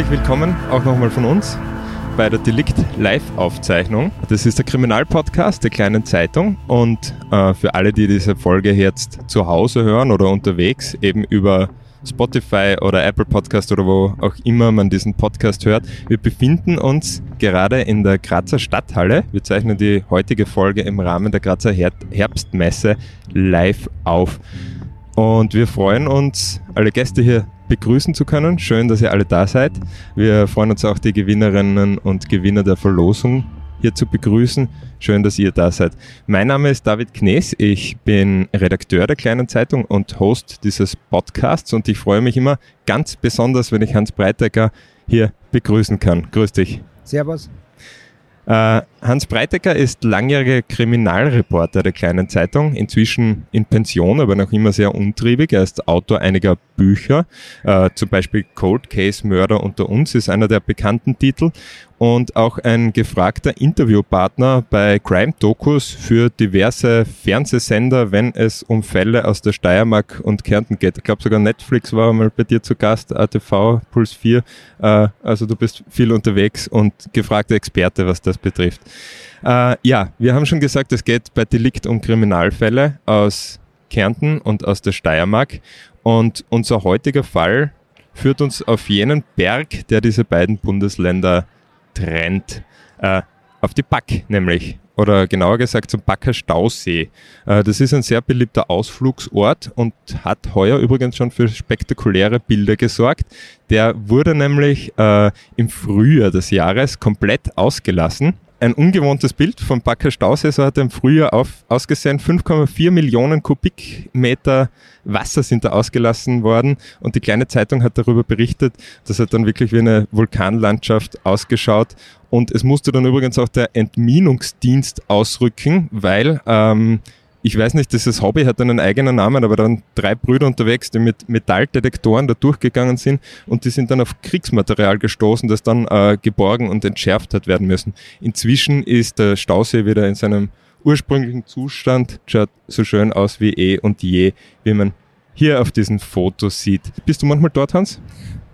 Herzlich willkommen auch nochmal von uns bei der Delikt Live-Aufzeichnung. Das ist der Kriminalpodcast der kleinen Zeitung und äh, für alle, die diese Folge jetzt zu Hause hören oder unterwegs, eben über Spotify oder Apple Podcast oder wo auch immer man diesen Podcast hört. Wir befinden uns gerade in der Grazer Stadthalle. Wir zeichnen die heutige Folge im Rahmen der Grazer Herbstmesse live auf. Und wir freuen uns, alle Gäste hier begrüßen zu können. Schön, dass ihr alle da seid. Wir freuen uns auch, die Gewinnerinnen und Gewinner der Verlosung hier zu begrüßen. Schön, dass ihr da seid. Mein Name ist David Knees. Ich bin Redakteur der Kleinen Zeitung und Host dieses Podcasts und ich freue mich immer ganz besonders, wenn ich Hans Breitecker hier begrüßen kann. Grüß dich. Servus. Äh, Hans Breitecker ist langjähriger Kriminalreporter der Kleinen Zeitung, inzwischen in Pension, aber noch immer sehr untriebig. Er ist Autor einiger Bücher, äh, zum Beispiel Cold Case Mörder unter uns ist einer der bekannten Titel und auch ein gefragter Interviewpartner bei Crime Dokus für diverse Fernsehsender, wenn es um Fälle aus der Steiermark und Kärnten geht. Ich glaube sogar Netflix war mal bei dir zu Gast, ATV, Puls 4. Äh, also du bist viel unterwegs und gefragter Experte, was das betrifft. Äh, ja, wir haben schon gesagt, es geht bei Delikt um Kriminalfälle aus Kärnten und aus der Steiermark. Und unser heutiger Fall führt uns auf jenen Berg, der diese beiden Bundesländer trennt. Äh, auf die Back nämlich. Oder genauer gesagt zum Backer Stausee. Äh, das ist ein sehr beliebter Ausflugsort und hat heuer übrigens schon für spektakuläre Bilder gesorgt. Der wurde nämlich äh, im Frühjahr des Jahres komplett ausgelassen ein ungewohntes Bild vom Backer Stausee, so hat er im Frühjahr auf, ausgesehen. 5,4 Millionen Kubikmeter Wasser sind da ausgelassen worden und die kleine Zeitung hat darüber berichtet, das hat dann wirklich wie eine Vulkanlandschaft ausgeschaut und es musste dann übrigens auch der Entminungsdienst ausrücken, weil ähm, ich weiß nicht, dieses Hobby hat einen eigenen Namen, aber dann drei Brüder unterwegs, die mit Metalldetektoren da durchgegangen sind und die sind dann auf Kriegsmaterial gestoßen, das dann äh, geborgen und entschärft hat werden müssen. Inzwischen ist der Stausee wieder in seinem ursprünglichen Zustand, schaut so schön aus wie eh und je, wie man hier auf diesen Fotos sieht. Bist du manchmal dort, Hans?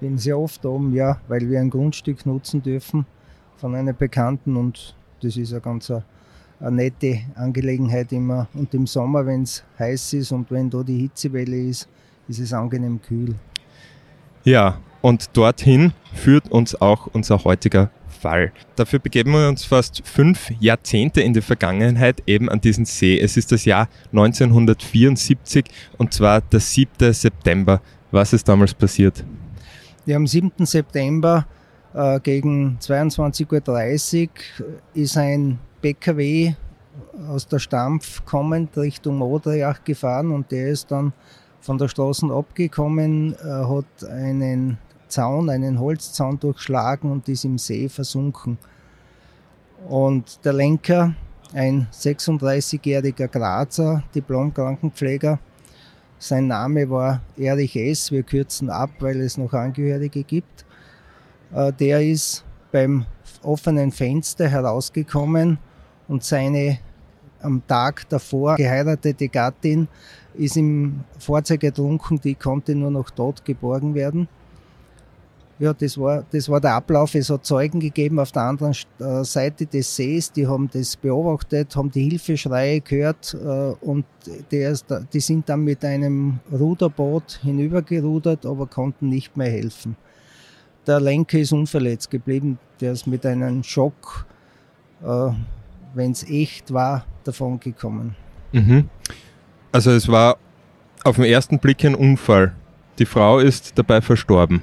Bin sehr oft oben, ja, weil wir ein Grundstück nutzen dürfen von einem Bekannten und das ist ein ganzer eine nette Angelegenheit immer. Und im Sommer, wenn es heiß ist und wenn da die Hitzewelle ist, ist es angenehm kühl. Ja, und dorthin führt uns auch unser heutiger Fall. Dafür begeben wir uns fast fünf Jahrzehnte in die Vergangenheit eben an diesen See. Es ist das Jahr 1974 und zwar der 7. September. Was ist damals passiert? Ja, am 7. September äh, gegen 22.30 Uhr ist ein PKW aus der Stampf kommend Richtung Modriach gefahren und der ist dann von der Straße abgekommen, äh, hat einen Zaun, einen Holzzaun durchschlagen und ist im See versunken. Und der Lenker, ein 36-jähriger Grazer, Diplom-Krankenpfleger, sein Name war Erich S., wir kürzen ab, weil es noch Angehörige gibt, äh, der ist beim offenen Fenster herausgekommen und seine am Tag davor geheiratete Gattin ist im Fahrzeug ertrunken, die konnte nur noch tot geborgen werden. Ja, das war, das war der Ablauf. Es hat Zeugen gegeben auf der anderen äh, Seite des Sees, die haben das beobachtet, haben die Hilfeschreie gehört äh, und die, die sind dann mit einem Ruderboot hinübergerudert, aber konnten nicht mehr helfen. Der Lenker ist unverletzt geblieben, der ist mit einem Schock, äh, wenn es echt war, davon gekommen. Mhm. Also es war auf den ersten Blick ein Unfall. Die Frau ist dabei verstorben.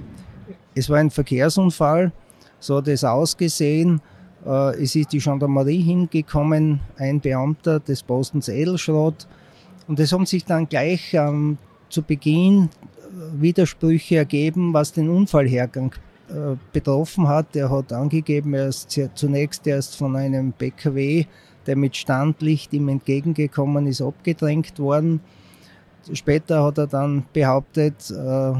Es war ein Verkehrsunfall, so hat es ausgesehen. Äh, es ist die Gendarmerie hingekommen, ein Beamter des Postens Edelschrott. Und es haben sich dann gleich ähm, zu Beginn äh, Widersprüche ergeben, was den Unfallhergang betroffen hat. Er hat angegeben, er ist zunächst erst von einem PKW, der mit Standlicht ihm entgegengekommen ist, abgedrängt worden. Später hat er dann behauptet, äh,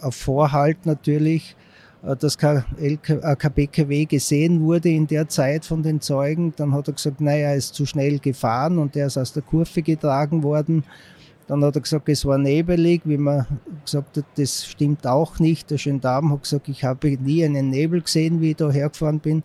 auf Vorhalt natürlich, äh, dass äh, kein PKW gesehen wurde in der Zeit von den Zeugen. Dann hat er gesagt, naja, er ist zu schnell gefahren und er ist aus der Kurve getragen worden. Dann hat er gesagt, es war nebelig, wie man gesagt hat, das stimmt auch nicht. Der Gendarm hat gesagt, ich habe nie einen Nebel gesehen, wie ich da hergefahren bin.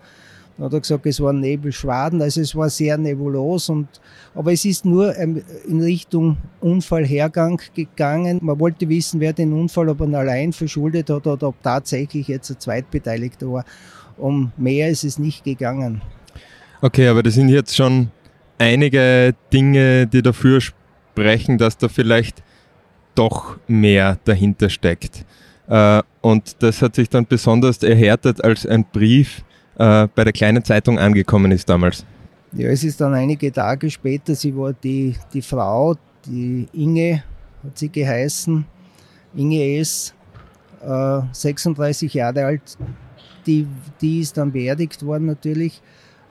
Dann hat er gesagt, es waren Nebelschwaden, also es war sehr nebulos. Und, aber es ist nur ähm, in Richtung Unfallhergang gegangen. Man wollte wissen, wer den Unfall aber allein verschuldet hat oder ob tatsächlich jetzt ein Zweitbeteiligter war. Um mehr ist es nicht gegangen. Okay, aber das sind jetzt schon einige Dinge, die dafür sprechen, dass da vielleicht doch mehr dahinter steckt. Äh, und das hat sich dann besonders erhärtet, als ein Brief äh, bei der kleinen Zeitung angekommen ist damals? Ja, es ist dann einige Tage später, sie war die, die Frau, die Inge hat sie geheißen, Inge S., äh, 36 Jahre alt, die, die ist dann beerdigt worden natürlich.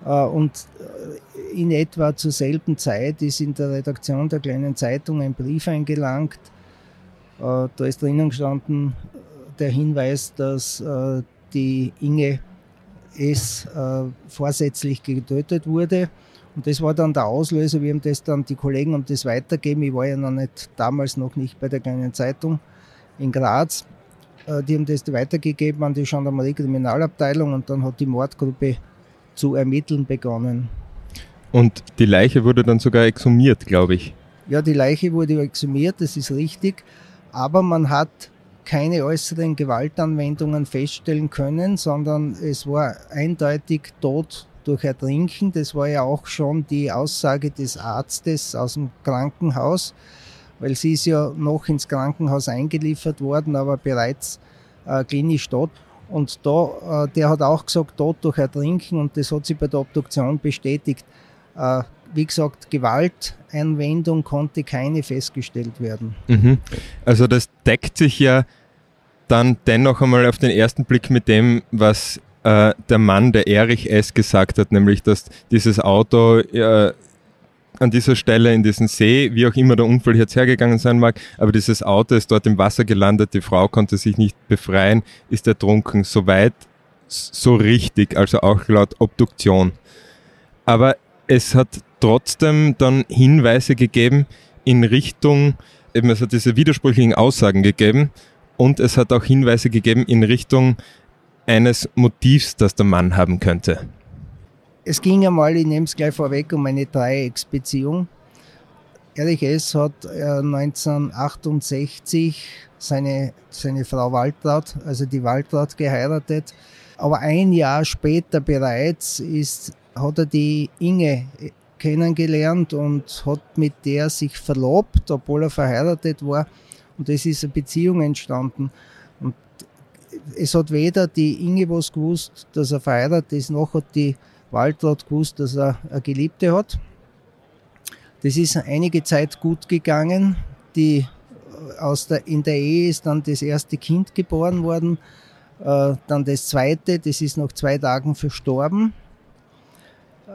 Äh, und äh, in etwa zur selben Zeit ist in der Redaktion der kleinen Zeitung ein Brief eingelangt. Äh, da ist drinnen gestanden der Hinweis, dass die Inge äh, vorsätzlich getötet wurde. Und das war dann der Auslöser, wir haben das dann, die Kollegen haben das weitergegeben. Ich war ja noch nicht, damals noch nicht bei der kleinen Zeitung in Graz. Die haben das weitergegeben an die Gendarmerie Kriminalabteilung und dann hat die Mordgruppe zu ermitteln begonnen. Und die Leiche wurde dann sogar exhumiert, glaube ich. Ja, die Leiche wurde exhumiert, das ist richtig. Aber man hat keine äußeren Gewaltanwendungen feststellen können, sondern es war eindeutig Tod durch Ertrinken. Das war ja auch schon die Aussage des Arztes aus dem Krankenhaus, weil sie ist ja noch ins Krankenhaus eingeliefert worden, aber bereits äh, klinisch tot. Und da, äh, der hat auch gesagt, Tod durch Ertrinken und das hat sie bei der Obduktion bestätigt. Äh, wie gesagt, Gewalteinwendung konnte keine festgestellt werden. Mhm. Also das deckt sich ja dann dennoch einmal auf den ersten Blick mit dem, was äh, der Mann, der Erich S. gesagt hat, nämlich dass dieses Auto äh, an dieser Stelle in diesen See, wie auch immer der Unfall jetzt hergegangen sein mag, aber dieses Auto ist dort im Wasser gelandet, die Frau konnte sich nicht befreien, ist ertrunken. Soweit so richtig, also auch laut Obduktion. Aber es hat trotzdem dann Hinweise gegeben in Richtung, eben es hat diese widersprüchlichen Aussagen gegeben und es hat auch Hinweise gegeben in Richtung eines Motivs, das der Mann haben könnte. Es ging einmal, ich nehme es gleich vorweg, um eine Dreiecksbeziehung. Erich S. hat 1968 äh, seine, seine Frau Waltraud, also die Waltraud, geheiratet. Aber ein Jahr später bereits ist, hat er die Inge kennengelernt und hat mit der sich verlobt, obwohl er verheiratet war. Und es ist eine Beziehung entstanden. Und es hat weder die Inge was gewusst, dass er verheiratet ist, noch hat die Waltraud gewusst, dass er eine Geliebte hat. Das ist einige Zeit gut gegangen. Die, aus der, in der Ehe ist dann das erste Kind geboren worden. Äh, dann das zweite, das ist nach zwei Tagen verstorben.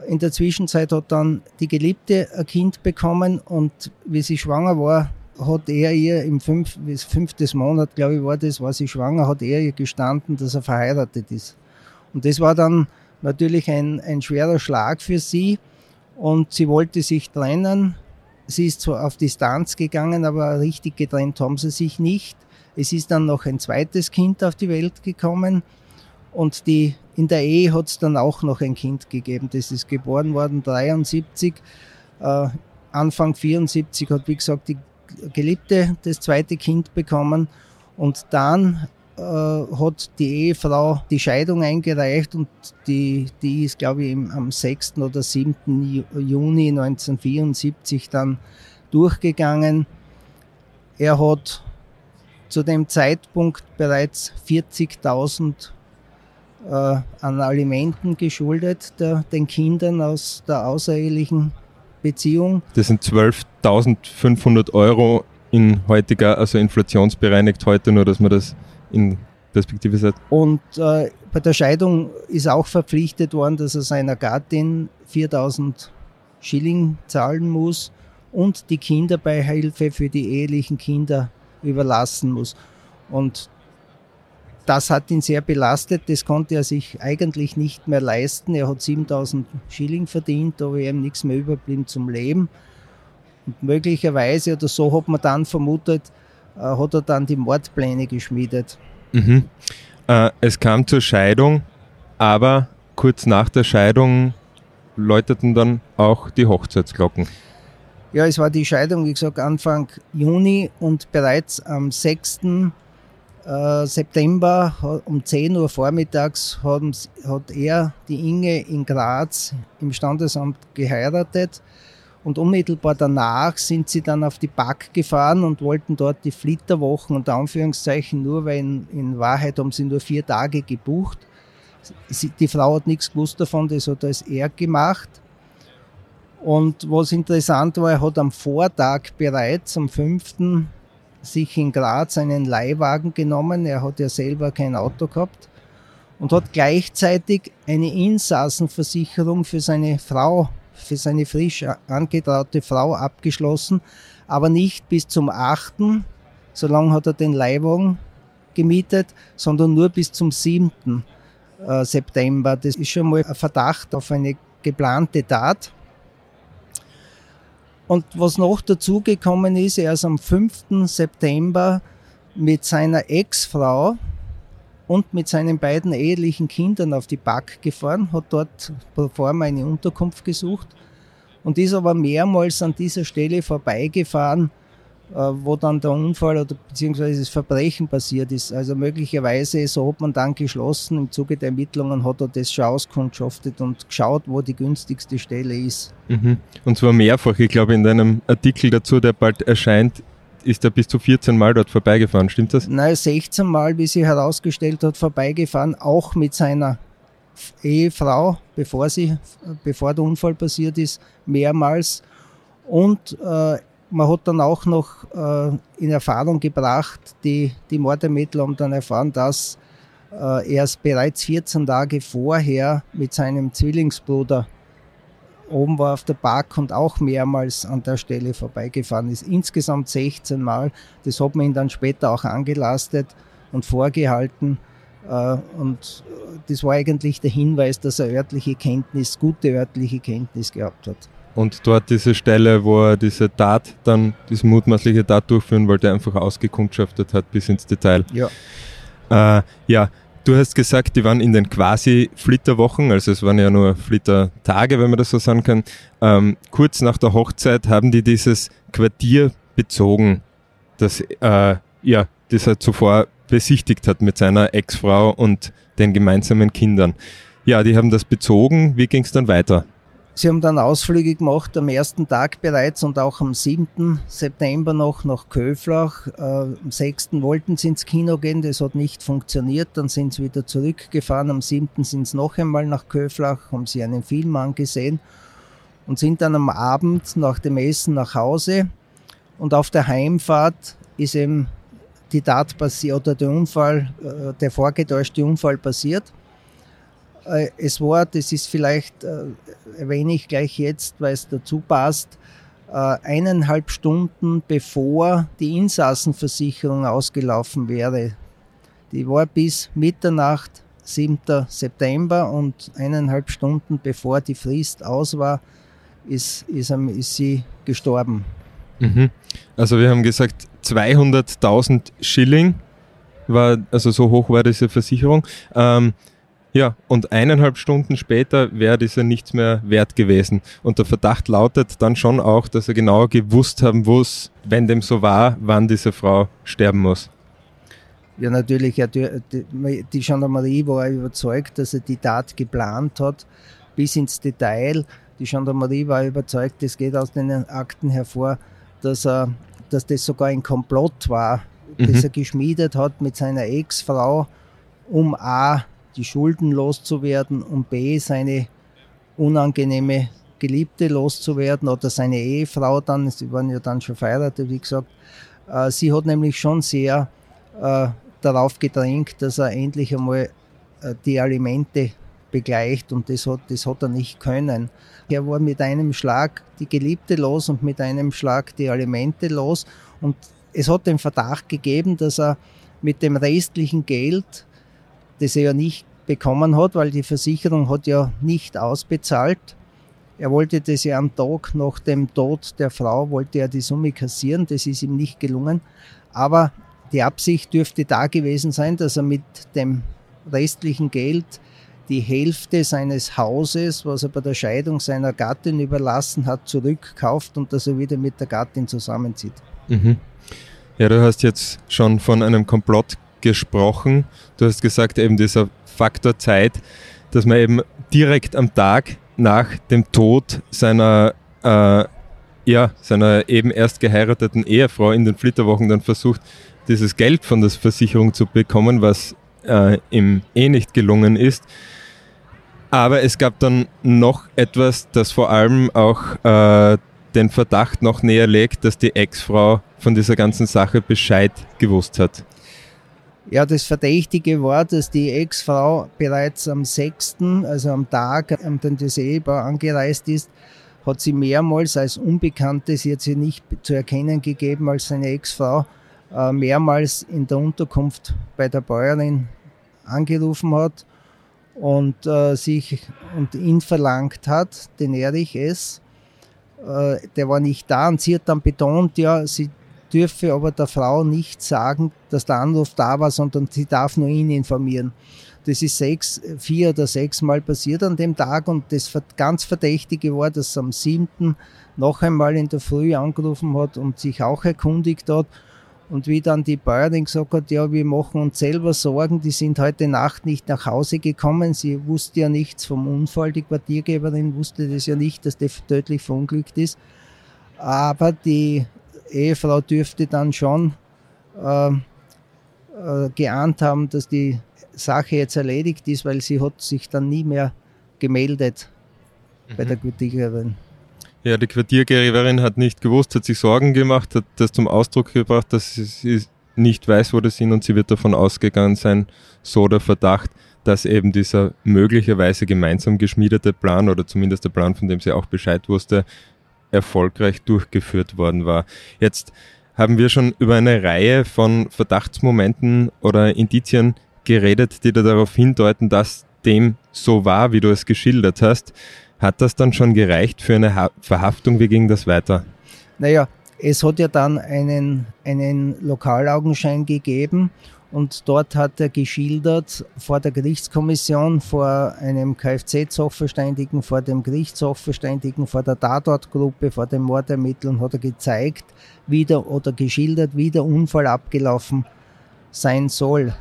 In der Zwischenzeit hat dann die Geliebte ein Kind bekommen und wie sie schwanger war, hat er ihr im fünf, fünftes Monat, glaube ich, war das, war sie schwanger, hat er ihr gestanden, dass er verheiratet ist. Und das war dann natürlich ein, ein schwerer Schlag für sie und sie wollte sich trennen. Sie ist zwar auf Distanz gegangen, aber richtig getrennt haben sie sich nicht. Es ist dann noch ein zweites Kind auf die Welt gekommen und die, in der Ehe hat es dann auch noch ein Kind gegeben. Das ist geboren worden 73. Äh, Anfang 74 hat, wie gesagt, die Geliebte das zweite Kind bekommen und dann äh, hat die Ehefrau die Scheidung eingereicht und die, die ist, glaube ich, am 6. oder 7. Juni 1974 dann durchgegangen. Er hat zu dem Zeitpunkt bereits 40.000 äh, an Alimenten geschuldet, der, den Kindern aus der außerehelichen Beziehung. Das sind 12.500 Euro in heutiger, also inflationsbereinigt heute, nur dass man das in Perspektive setzt. Und äh, bei der Scheidung ist auch verpflichtet worden, dass er seiner Gattin 4.000 Schilling zahlen muss und die Kinderbeihilfe für die ehelichen Kinder überlassen muss. Und das hat ihn sehr belastet. Das konnte er sich eigentlich nicht mehr leisten. Er hat 7000 Schilling verdient, aber ihm nichts mehr überblieben zum Leben. Und möglicherweise, oder so hat man dann vermutet, hat er dann die Mordpläne geschmiedet. Mhm. Äh, es kam zur Scheidung, aber kurz nach der Scheidung läuteten dann auch die Hochzeitsglocken. Ja, es war die Scheidung, wie gesagt, Anfang Juni und bereits am 6. Äh, September um 10 Uhr vormittags hat er die Inge in Graz im Standesamt geheiratet. Und unmittelbar danach sind sie dann auf die Back gefahren und wollten dort die Flitterwochen unter Anführungszeichen nur, weil in, in Wahrheit haben sie nur vier Tage gebucht. Sie, die Frau hat nichts gewusst davon, das hat als er gemacht. Und was interessant war, er hat am Vortag bereits, am 5 sich in Graz einen Leihwagen genommen. Er hat ja selber kein Auto gehabt und hat gleichzeitig eine Insassenversicherung für seine Frau, für seine frisch angetraute Frau abgeschlossen, aber nicht bis zum 8. So lange hat er den Leihwagen gemietet, sondern nur bis zum 7. Äh, September. Das ist schon mal ein Verdacht auf eine geplante Tat. Und was noch dazugekommen ist, er ist am 5. September mit seiner Ex-Frau und mit seinen beiden ehelichen Kindern auf die Back gefahren, hat dort bevor eine Unterkunft gesucht und ist aber mehrmals an dieser Stelle vorbeigefahren, äh, wo dann der Unfall oder beziehungsweise das Verbrechen passiert ist. Also möglicherweise, so hat man dann geschlossen, im Zuge der Ermittlungen hat er das schon auskundschaftet und geschaut, wo die günstigste Stelle ist. Mhm. Und zwar mehrfach, ich glaube in deinem Artikel dazu, der bald erscheint, ist er bis zu 14 Mal dort vorbeigefahren, stimmt das? Nein, 16 Mal, wie sie herausgestellt hat, vorbeigefahren, auch mit seiner Ehefrau, bevor, sie, bevor der Unfall passiert ist, mehrmals. Und äh, man hat dann auch noch äh, in Erfahrung gebracht, die, die Mordermittler haben dann erfahren, dass äh, er bereits 14 Tage vorher mit seinem Zwillingsbruder oben war auf der Park und auch mehrmals an der Stelle vorbeigefahren ist. Insgesamt 16 Mal. Das hat man ihn dann später auch angelastet und vorgehalten. Äh, und das war eigentlich der Hinweis, dass er örtliche Kenntnis, gute örtliche Kenntnis gehabt hat. Und dort diese Stelle, wo er diese Tat dann, diese mutmaßliche Tat durchführen wollte, einfach ausgekundschaftet hat bis ins Detail. Ja. Äh, ja, du hast gesagt, die waren in den quasi Flitterwochen, also es waren ja nur Flittertage, wenn man das so sagen kann. Ähm, kurz nach der Hochzeit haben die dieses Quartier bezogen, das äh, ja, das er zuvor besichtigt hat mit seiner Ex-Frau und den gemeinsamen Kindern. Ja, die haben das bezogen. Wie ging es dann weiter? Sie haben dann Ausflüge gemacht am ersten Tag bereits und auch am 7. September noch nach Köflach. Äh, am 6. wollten sie ins Kino gehen, das hat nicht funktioniert. Dann sind sie wieder zurückgefahren. Am 7. sind sie noch einmal nach Köflach, haben sie einen Film angesehen und sind dann am Abend nach dem Essen nach Hause. Und auf der Heimfahrt ist eben die Tat passiert oder der Unfall, äh, der vorgetäuschte Unfall passiert. Äh, es war, das ist vielleicht, äh, erwähne ich gleich jetzt, weil es dazu passt, äh, eineinhalb Stunden bevor die Insassenversicherung ausgelaufen wäre. Die war bis Mitternacht, 7. September und eineinhalb Stunden bevor die Frist aus war, ist, ist, ist sie gestorben. Mhm. Also wir haben gesagt 200.000 Schilling war, also so hoch war diese Versicherung. Ähm, ja, und eineinhalb Stunden später wäre dieser nichts mehr wert gewesen. Und der Verdacht lautet dann schon auch, dass er genau gewusst haben muss, wenn dem so war, wann diese Frau sterben muss. Ja, natürlich, die Gendarmerie war überzeugt, dass er die Tat geplant hat, bis ins Detail. Die Gendarmerie war überzeugt, es geht aus den Akten hervor, dass, er, dass das sogar ein Komplott war, mhm. das er geschmiedet hat mit seiner Ex-Frau, um A, die Schulden loszuwerden und B, seine unangenehme Geliebte loszuwerden oder seine Ehefrau dann, sie waren ja dann schon verheiratet, wie gesagt. Äh, sie hat nämlich schon sehr äh, darauf gedrängt, dass er endlich einmal äh, die Alimente begleicht und das hat, das hat er nicht können. Er war mit einem Schlag die Geliebte los und mit einem Schlag die Alimente los und es hat den Verdacht gegeben, dass er mit dem restlichen Geld, das er ja nicht bekommen hat, weil die Versicherung hat ja nicht ausbezahlt. Er wollte das ja am Tag nach dem Tod der Frau, wollte er die Summe kassieren, das ist ihm nicht gelungen. Aber die Absicht dürfte da gewesen sein, dass er mit dem restlichen Geld die Hälfte seines Hauses, was er bei der Scheidung seiner Gattin überlassen hat, zurückkauft und dass er wieder mit der Gattin zusammenzieht. Mhm. Ja, du hast jetzt schon von einem Komplott gesprochen. Du hast gesagt, eben dieser Faktor Zeit, dass man eben direkt am Tag nach dem Tod seiner, äh, ja, seiner eben erst geheirateten Ehefrau in den Flitterwochen dann versucht, dieses Geld von der Versicherung zu bekommen, was äh, ihm eh nicht gelungen ist. Aber es gab dann noch etwas, das vor allem auch äh, den Verdacht noch näher legt, dass die Ex-Frau von dieser ganzen Sache Bescheid gewusst hat. Ja, das Verdächtige war, dass die Ex-Frau bereits am 6., also am Tag, an dem das Ehepaar angereist ist, hat sie mehrmals als Unbekannte, sie hat sie nicht zu erkennen gegeben als seine Ex-Frau, äh, mehrmals in der Unterkunft bei der Bäuerin angerufen hat und äh, sich und ihn verlangt hat, den Erich S. Äh, der war nicht da und sie hat dann betont, ja, sie dürfe aber der Frau nicht sagen, dass der Anruf da war, sondern sie darf nur ihn informieren. Das ist sechs, vier oder sechs Mal passiert an dem Tag und das ganz Verdächtige war, dass am siebten noch einmal in der Früh angerufen hat und sich auch erkundigt hat und wie dann die Bäuerin gesagt hat, ja, wir machen uns selber Sorgen, die sind heute Nacht nicht nach Hause gekommen. Sie wusste ja nichts vom Unfall, die Quartiergeberin wusste das ja nicht, dass der tödlich verunglückt ist. Aber die Ehefrau dürfte dann schon äh, äh, geahnt haben, dass die Sache jetzt erledigt ist, weil sie hat sich dann nie mehr gemeldet mhm. bei der Quartiergeberin. Ja, die Quartiergeberin hat nicht gewusst, hat sich Sorgen gemacht, hat das zum Ausdruck gebracht, dass sie nicht weiß, wo das sind und sie wird davon ausgegangen sein, so der Verdacht, dass eben dieser möglicherweise gemeinsam geschmiedete Plan oder zumindest der Plan, von dem sie auch Bescheid wusste, erfolgreich durchgeführt worden war. Jetzt haben wir schon über eine Reihe von Verdachtsmomenten oder Indizien geredet, die da darauf hindeuten, dass dem so war, wie du es geschildert hast. Hat das dann schon gereicht für eine ha Verhaftung? Wie ging das weiter? Naja, es hat ja dann einen, einen Lokalaugenschein gegeben und dort hat er geschildert vor der Gerichtskommission, vor einem Kfz-Sachverständigen, vor dem Gerichtssachverständigen, vor der Tatortgruppe, vor dem Mordermittlern hat er gezeigt, wie der, oder geschildert, wie der Unfall abgelaufen sein soll.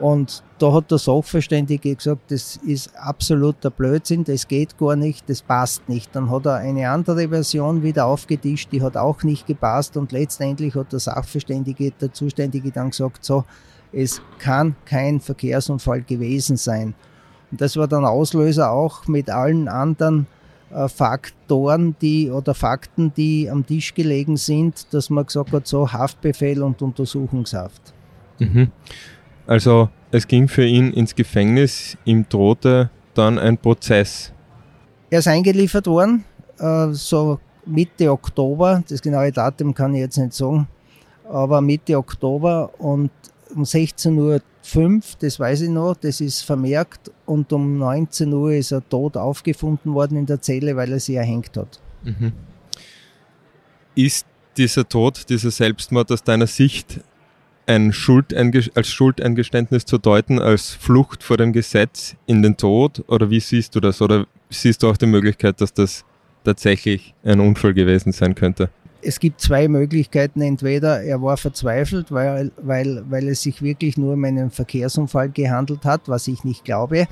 Und da hat der Sachverständige gesagt, das ist absoluter Blödsinn, das geht gar nicht, das passt nicht. Dann hat er eine andere Version wieder aufgetischt, die hat auch nicht gepasst und letztendlich hat der Sachverständige, der Zuständige dann gesagt, so, es kann kein Verkehrsunfall gewesen sein. Und das war dann Auslöser auch mit allen anderen äh, Faktoren, die oder Fakten, die am Tisch gelegen sind, dass man gesagt hat, so Haftbefehl und Untersuchungshaft. Mhm. Also es ging für ihn ins Gefängnis, ihm drohte dann ein Prozess. Er ist eingeliefert worden, äh, so Mitte Oktober, das genaue Datum kann ich jetzt nicht sagen, aber Mitte Oktober und um 16.05 Uhr, das weiß ich noch, das ist vermerkt und um 19 Uhr ist er tot aufgefunden worden in der Zelle, weil er sie erhängt hat. Mhm. Ist dieser Tod, dieser Selbstmord aus deiner Sicht ein als Schuldeingeständnis zu deuten, als Flucht vor dem Gesetz in den Tod? Oder wie siehst du das? Oder siehst du auch die Möglichkeit, dass das tatsächlich ein Unfall gewesen sein könnte? Es gibt zwei Möglichkeiten. Entweder er war verzweifelt, weil, weil, weil es sich wirklich nur um einen Verkehrsunfall gehandelt hat, was ich nicht glaube.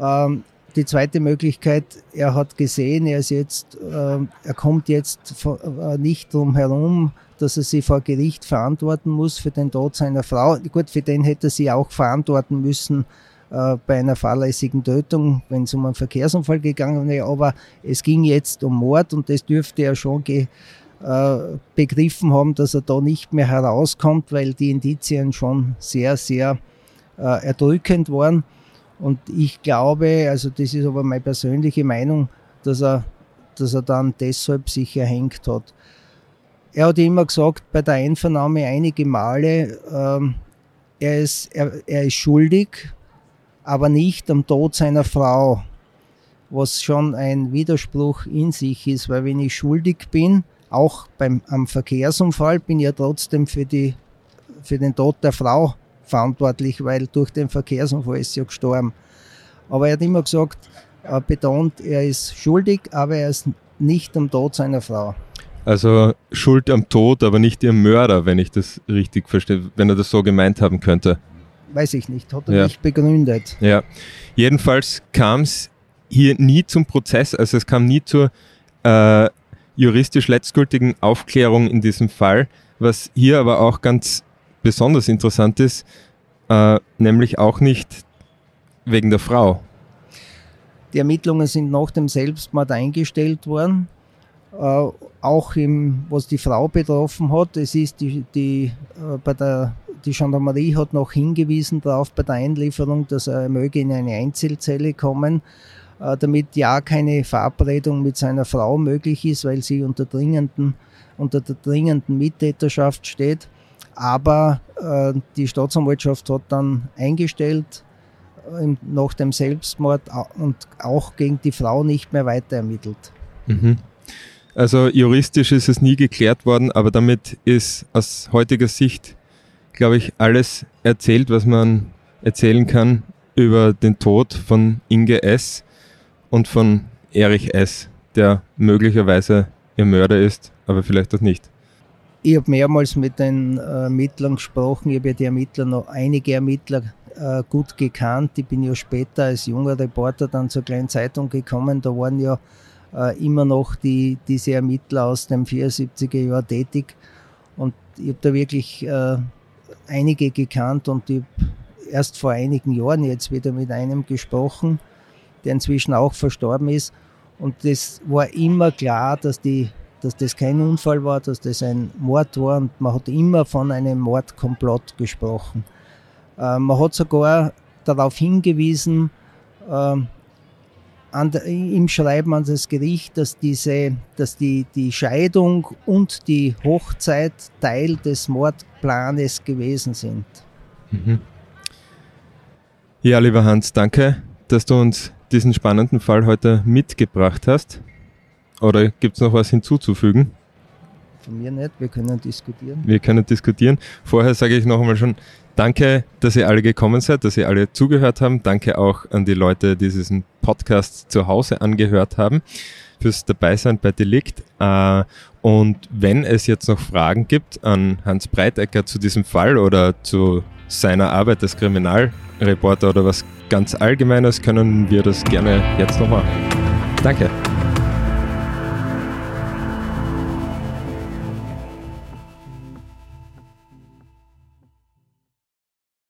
Ähm, die zweite Möglichkeit, er hat gesehen, er ist jetzt, äh, er kommt jetzt äh, nicht drum herum, dass er sich vor Gericht verantworten muss für den Tod seiner Frau. Gut, für den hätte er sie auch verantworten müssen äh, bei einer fahrlässigen Tötung, wenn es um einen Verkehrsunfall gegangen wäre. Aber es ging jetzt um Mord und das dürfte er schon äh, begriffen haben, dass er da nicht mehr herauskommt, weil die Indizien schon sehr, sehr äh, erdrückend waren. Und ich glaube, also das ist aber meine persönliche Meinung, dass er, dass er dann deshalb sich erhängt hat. Er hat immer gesagt, bei der Einvernahme einige Male, ähm, er, ist, er, er ist schuldig, aber nicht am Tod seiner Frau, was schon ein Widerspruch in sich ist, weil wenn ich schuldig bin, auch beim, am Verkehrsunfall, bin ich ja trotzdem für, die, für den Tod der Frau verantwortlich, weil durch den Verkehrsunfall ist sie ja gestorben. Aber er hat immer gesagt, er betont, er ist schuldig, aber er ist nicht am Tod seiner Frau. Also Schuld am Tod, aber nicht ihr Mörder, wenn ich das richtig verstehe, wenn er das so gemeint haben könnte. Weiß ich nicht, hat er ja. nicht begründet. Ja, jedenfalls kam es hier nie zum Prozess, also es kam nie zur äh, juristisch letztgültigen Aufklärung in diesem Fall, was hier aber auch ganz besonders interessant ist, äh, nämlich auch nicht wegen der Frau. Die Ermittlungen sind nach dem Selbstmord eingestellt worden, äh, auch im, was die Frau betroffen hat. Es ist die, die, äh, bei der, die Gendarmerie hat noch hingewiesen darauf bei der Einlieferung, dass er möge in eine Einzelzelle kommen, äh, damit ja keine Verabredung mit seiner Frau möglich ist, weil sie unter, dringenden, unter der dringenden Mittäterschaft steht. Aber äh, die Staatsanwaltschaft hat dann eingestellt äh, nach dem Selbstmord und auch gegen die Frau nicht mehr weiter ermittelt. Mhm. Also juristisch ist es nie geklärt worden, aber damit ist aus heutiger Sicht, glaube ich, alles erzählt, was man erzählen kann über den Tod von Inge S. und von Erich S., der möglicherweise ihr Mörder ist, aber vielleicht auch nicht. Ich habe mehrmals mit den äh, Ermittlern gesprochen. Ich habe ja die Ermittler noch einige Ermittler äh, gut gekannt. Ich bin ja später als junger Reporter dann zur kleinen Zeitung gekommen. Da waren ja äh, immer noch die, diese Ermittler aus dem 74er Jahr tätig. Und ich habe da wirklich äh, einige gekannt und ich erst vor einigen Jahren jetzt wieder mit einem gesprochen, der inzwischen auch verstorben ist. Und das war immer klar, dass die dass das kein Unfall war, dass das ein Mord war und man hat immer von einem Mordkomplott gesprochen. Äh, man hat sogar darauf hingewiesen, der, im Schreiben an das Gericht, dass, diese, dass die, die Scheidung und die Hochzeit Teil des Mordplanes gewesen sind. Mhm. Ja, lieber Hans, danke, dass du uns diesen spannenden Fall heute mitgebracht hast. Oder gibt es noch was hinzuzufügen? Von mir nicht, wir können diskutieren. Wir können diskutieren. Vorher sage ich noch einmal schon Danke, dass ihr alle gekommen seid, dass ihr alle zugehört haben. Danke auch an die Leute, die diesen Podcast zu Hause angehört haben, fürs Dabeisein bei Delikt. Äh, und wenn es jetzt noch Fragen gibt an Hans Breitecker zu diesem Fall oder zu seiner Arbeit als Kriminalreporter oder was ganz Allgemeines, können wir das gerne jetzt noch machen. Danke.